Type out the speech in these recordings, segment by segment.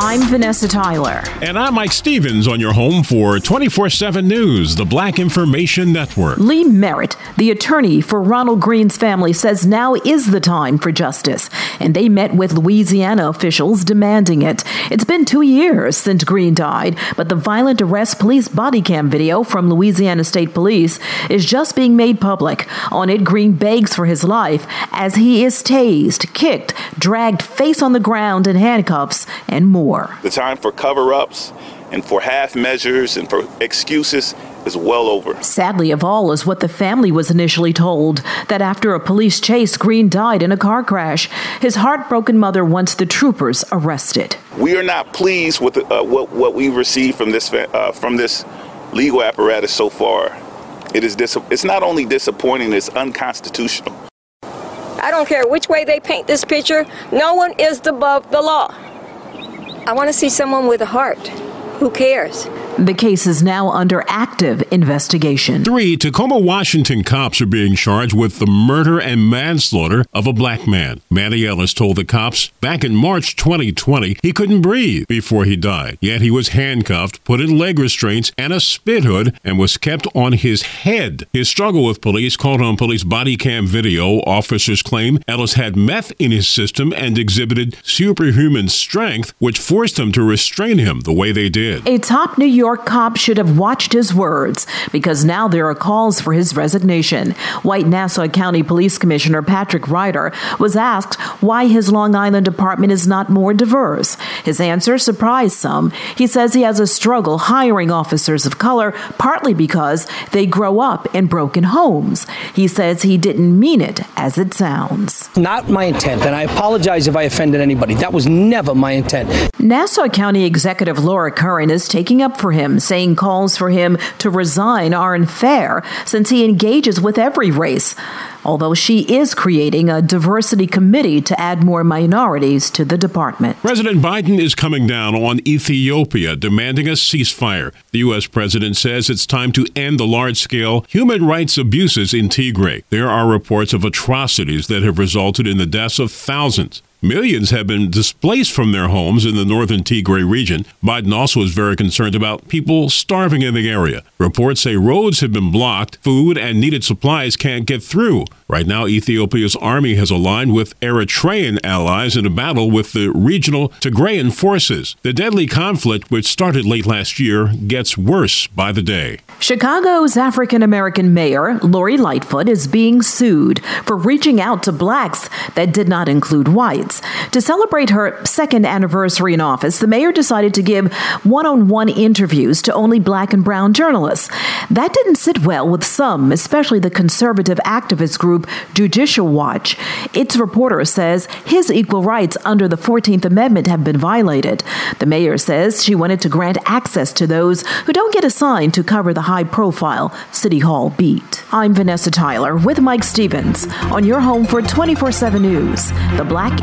I'm Vanessa Tyler. And I'm Mike Stevens on your home for 24 7 News, the Black Information Network. Lee Merritt, the attorney for Ronald Greene's family, says now is the time for justice, and they met with Louisiana officials demanding it. It's been two years since Greene died, but the violent arrest police body cam video from Louisiana State Police is just being made public. On it, Greene begs for his life as he is tased, kicked, dragged face on the ground in handcuffs, and more. The time for cover ups and for half measures and for excuses is well over. Sadly, of all is what the family was initially told that after a police chase, Greene died in a car crash. His heartbroken mother wants the troopers arrested. We are not pleased with uh, what, what we received from this, uh, from this legal apparatus so far. It is dis- it's not only disappointing, it's unconstitutional. I don't care which way they paint this picture, no one is above the law. I want to see someone with a heart. Who cares? The case is now under active investigation. Three Tacoma, Washington cops are being charged with the murder and manslaughter of a black man. Manny Ellis told the cops back in March 2020 he couldn't breathe before he died. Yet he was handcuffed, put in leg restraints and a spit hood, and was kept on his head. His struggle with police caught on police body cam video. Officers claim Ellis had meth in his system and exhibited superhuman strength, which forced them to restrain him the way they did. A top New York cop should have watched his words because now there are calls for his resignation. White Nassau County Police Commissioner Patrick Ryder was asked why his Long Island department is not more diverse. His answer surprised some. He says he has a struggle hiring officers of color, partly because they grow up in broken homes. He says he didn't mean it as it sounds. Not my intent, and I apologize if I offended anybody. That was never my intent. Nassau County Executive Laura Curran is taking up for him, saying calls for him to resign are unfair since he engages with every race. Although she is creating a diversity committee to add more minorities to the department. President Biden is coming down on Ethiopia, demanding a ceasefire. The U.S. president says it's time to end the large scale human rights abuses in Tigray. There are reports of atrocities that have resulted in the deaths of thousands. Millions have been displaced from their homes in the northern Tigray region. Biden also is very concerned about people starving in the area. Reports say roads have been blocked, food and needed supplies can't get through. Right now, Ethiopia's army has aligned with Eritrean allies in a battle with the regional Tigrayan forces. The deadly conflict, which started late last year, gets worse by the day. Chicago's African American mayor, Lori Lightfoot, is being sued for reaching out to blacks that did not include whites. To celebrate her second anniversary in office, the mayor decided to give one on one interviews to only black and brown journalists. That didn't sit well with some, especially the conservative activist group Judicial Watch. Its reporter says his equal rights under the 14th Amendment have been violated. The mayor says she wanted to grant access to those who don't get assigned to cover the high profile City Hall beat. I'm Vanessa Tyler with Mike Stevens on your home for 24 7 News, the Black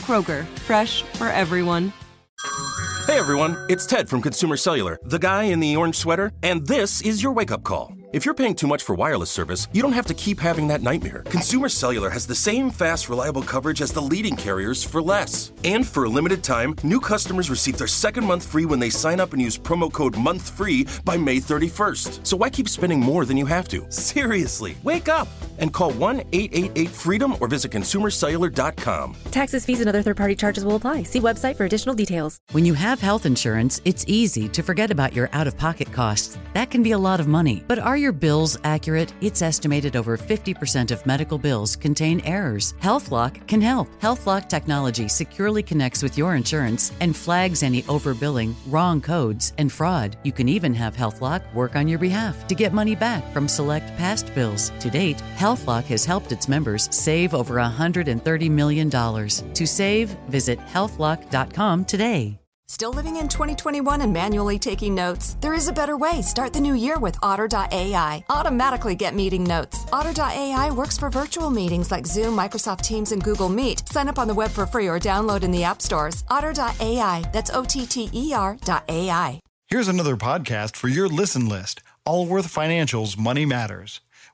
Kroger, fresh for everyone. Hey everyone, it's Ted from Consumer Cellular, the guy in the orange sweater, and this is your wake up call. If you're paying too much for wireless service, you don't have to keep having that nightmare. Consumer Cellular has the same fast, reliable coverage as the leading carriers for less. And for a limited time, new customers receive their second month free when they sign up and use promo code MONTHFREE by May 31st. So why keep spending more than you have to? Seriously, wake up! And call 1 888 freedom or visit consumercellular.com. Taxes, fees, and other third party charges will apply. See website for additional details. When you have health insurance, it's easy to forget about your out of pocket costs. That can be a lot of money. But are your bills accurate? It's estimated over 50% of medical bills contain errors. HealthLock can help. HealthLock technology securely connects with your insurance and flags any overbilling, wrong codes, and fraud. You can even have HealthLock work on your behalf to get money back from select past bills. To date, HealthLock has helped its members save over $130 million. To save, visit healthlock.com today. Still living in 2021 and manually taking notes? There is a better way. Start the new year with Otter.ai. Automatically get meeting notes. Otter.ai works for virtual meetings like Zoom, Microsoft Teams, and Google Meet. Sign up on the web for free or download in the app stores. Otter.ai. That's O T T E R.ai. Here's another podcast for your listen list Allworth Financial's Money Matters.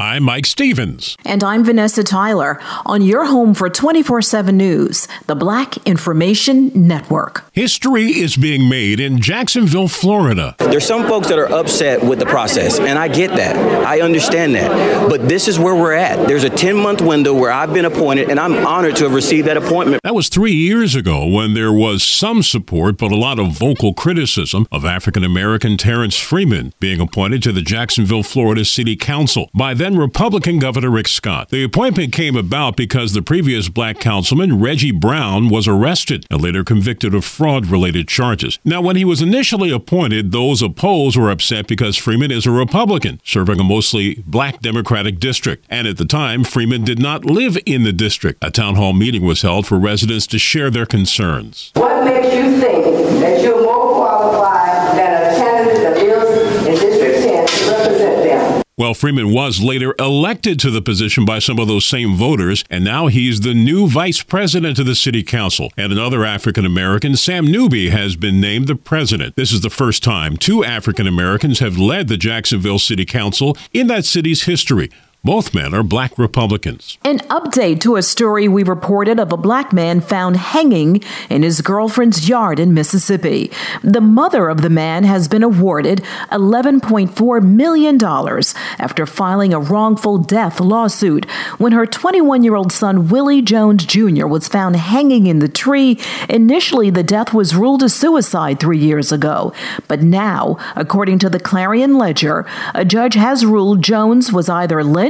I'm Mike Stevens. And I'm Vanessa Tyler on your home for 24 7 news, the Black Information Network. History is being made in Jacksonville, Florida. There's some folks that are upset with the process, and I get that. I understand that. But this is where we're at. There's a 10 month window where I've been appointed, and I'm honored to have received that appointment. That was three years ago when there was some support, but a lot of vocal criticism of African American Terrance Freeman being appointed to the Jacksonville, Florida City Council. By then, Republican Governor Rick Scott. The appointment came about because the previous black councilman, Reggie Brown, was arrested and later convicted of fraud related charges. Now, when he was initially appointed, those opposed were upset because Freeman is a Republican, serving a mostly black Democratic district. And at the time, Freeman did not live in the district. A town hall meeting was held for residents to share their concerns. What makes you think that you're more qualified than a candidate that lives in District 10 to represent them? Well, Freeman was later elected to the position by some of those same voters, and now he's the new vice president of the city council. And another African American, Sam Newby, has been named the president. This is the first time two African Americans have led the Jacksonville City Council in that city's history. Both men are black Republicans. An update to a story we reported of a black man found hanging in his girlfriend's yard in Mississippi. The mother of the man has been awarded $11.4 million after filing a wrongful death lawsuit when her 21 year old son, Willie Jones Jr., was found hanging in the tree. Initially, the death was ruled a suicide three years ago. But now, according to the Clarion Ledger, a judge has ruled Jones was either lynched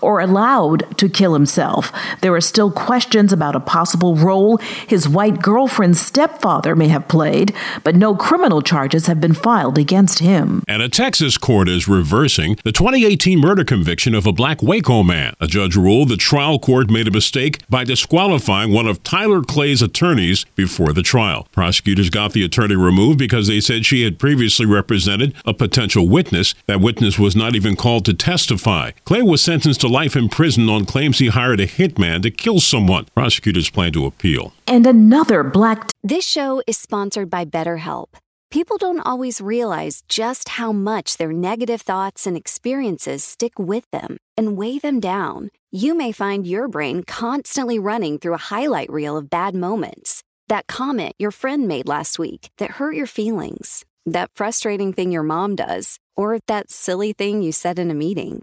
or allowed to kill himself. There are still questions about a possible role his white girlfriend's stepfather may have played, but no criminal charges have been filed against him. And a Texas court is reversing the 2018 murder conviction of a black Waco man. A judge ruled the trial court made a mistake by disqualifying one of Tyler Clay's attorneys before the trial. Prosecutors got the attorney removed because they said she had previously represented a potential witness. That witness was not even called to testify. Clay was sentenced to life in prison on claims he hired a hitman to kill someone. Prosecutors plan to appeal. And another black. T- this show is sponsored by BetterHelp. People don't always realize just how much their negative thoughts and experiences stick with them and weigh them down. You may find your brain constantly running through a highlight reel of bad moments. That comment your friend made last week that hurt your feelings, that frustrating thing your mom does, or that silly thing you said in a meeting.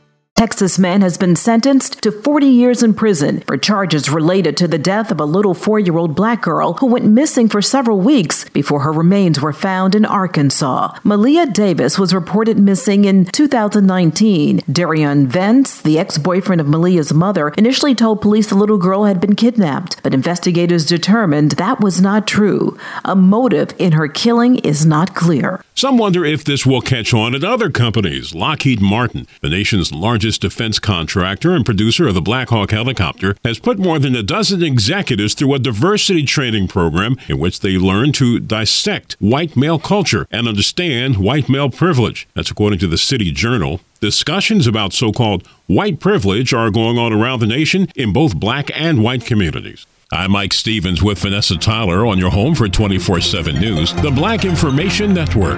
Texas man has been sentenced to 40 years in prison for charges related to the death of a little four year old black girl who went missing for several weeks before her remains were found in Arkansas. Maleah Davis was reported missing in 2019. Derion Vence, the ex boyfriend of Maleah's mother, initially told police the little girl had been kidnapped, but investigators determined that was not true. A motive in her killing is not clear. Some wonder if this will catch on at other companies. Lockheed Martin, the nation's largest defense contractor and producer of the Black Hawk helicopter, has put more than a dozen executives through a diversity training program in which they learn to dissect white male culture and understand white male privilege. That's according to the City Journal. Discussions about so called white privilege are going on around the nation in both black and white communities. I'm Mike Stevens with Vanessa Tyler on your home for 24 7 News, the Black Information Network.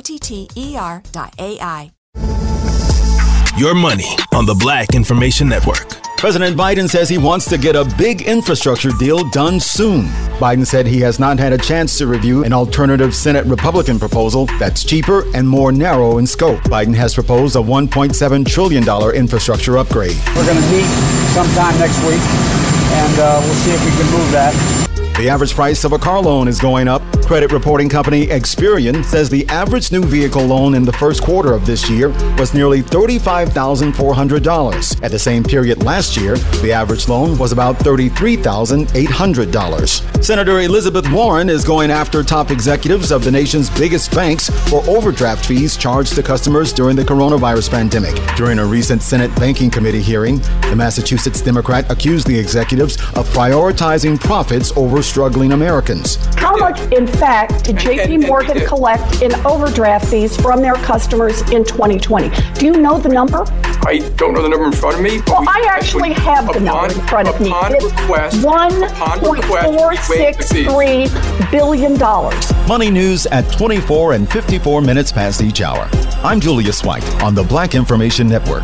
T T E R dot AI. Your money on the Black Information Network. President Biden says he wants to get a big infrastructure deal done soon. Biden said he has not had a chance to review an alternative Senate Republican proposal that's cheaper and more narrow in scope. Biden has proposed a $1.7 trillion infrastructure upgrade. We're going to meet sometime next week, and uh, we'll see if we can move that. The average price of a car loan is going up. Credit reporting company Experian says the average new vehicle loan in the first quarter of this year was nearly $35,400. At the same period last year, the average loan was about $33,800. Senator Elizabeth Warren is going after top executives of the nation's biggest banks for overdraft fees charged to customers during the coronavirus pandemic. During a recent Senate Banking Committee hearing, the Massachusetts Democrat accused the executives of prioritizing profits over struggling Americans. How much, in fact, did JP Morgan collect in overdraft fees from their customers in 2020? Do you know the number? I don't know the number in front of me. Well, I actually have the number in front of me. Upon It's request, $1.463 billion. Money news at 24 and 54 minutes past each hour. I'm Julius White on the Black Information Network.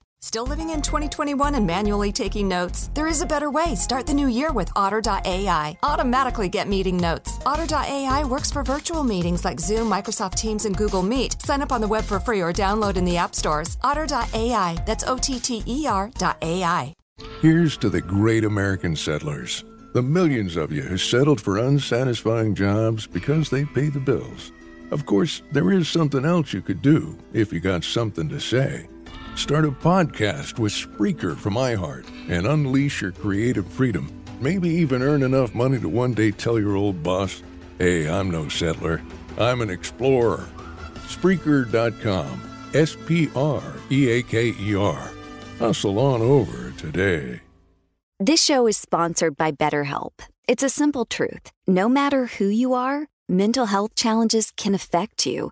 Still living in 2021 and manually taking notes? There is a better way. Start the new year with Otter.ai. Automatically get meeting notes. Otter.ai works for virtual meetings like Zoom, Microsoft Teams, and Google Meet. Sign up on the web for free or download in the app stores. Otter.ai. That's O T T E R.ai. Here's to the great American settlers, the millions of you who settled for unsatisfying jobs because they pay the bills. Of course, there is something else you could do if you got something to say. Start a podcast with Spreaker from iHeart and unleash your creative freedom. Maybe even earn enough money to one day tell your old boss, hey, I'm no settler, I'm an explorer. Spreaker.com. S P R E A K E R. Hustle on over today. This show is sponsored by BetterHelp. It's a simple truth. No matter who you are, mental health challenges can affect you,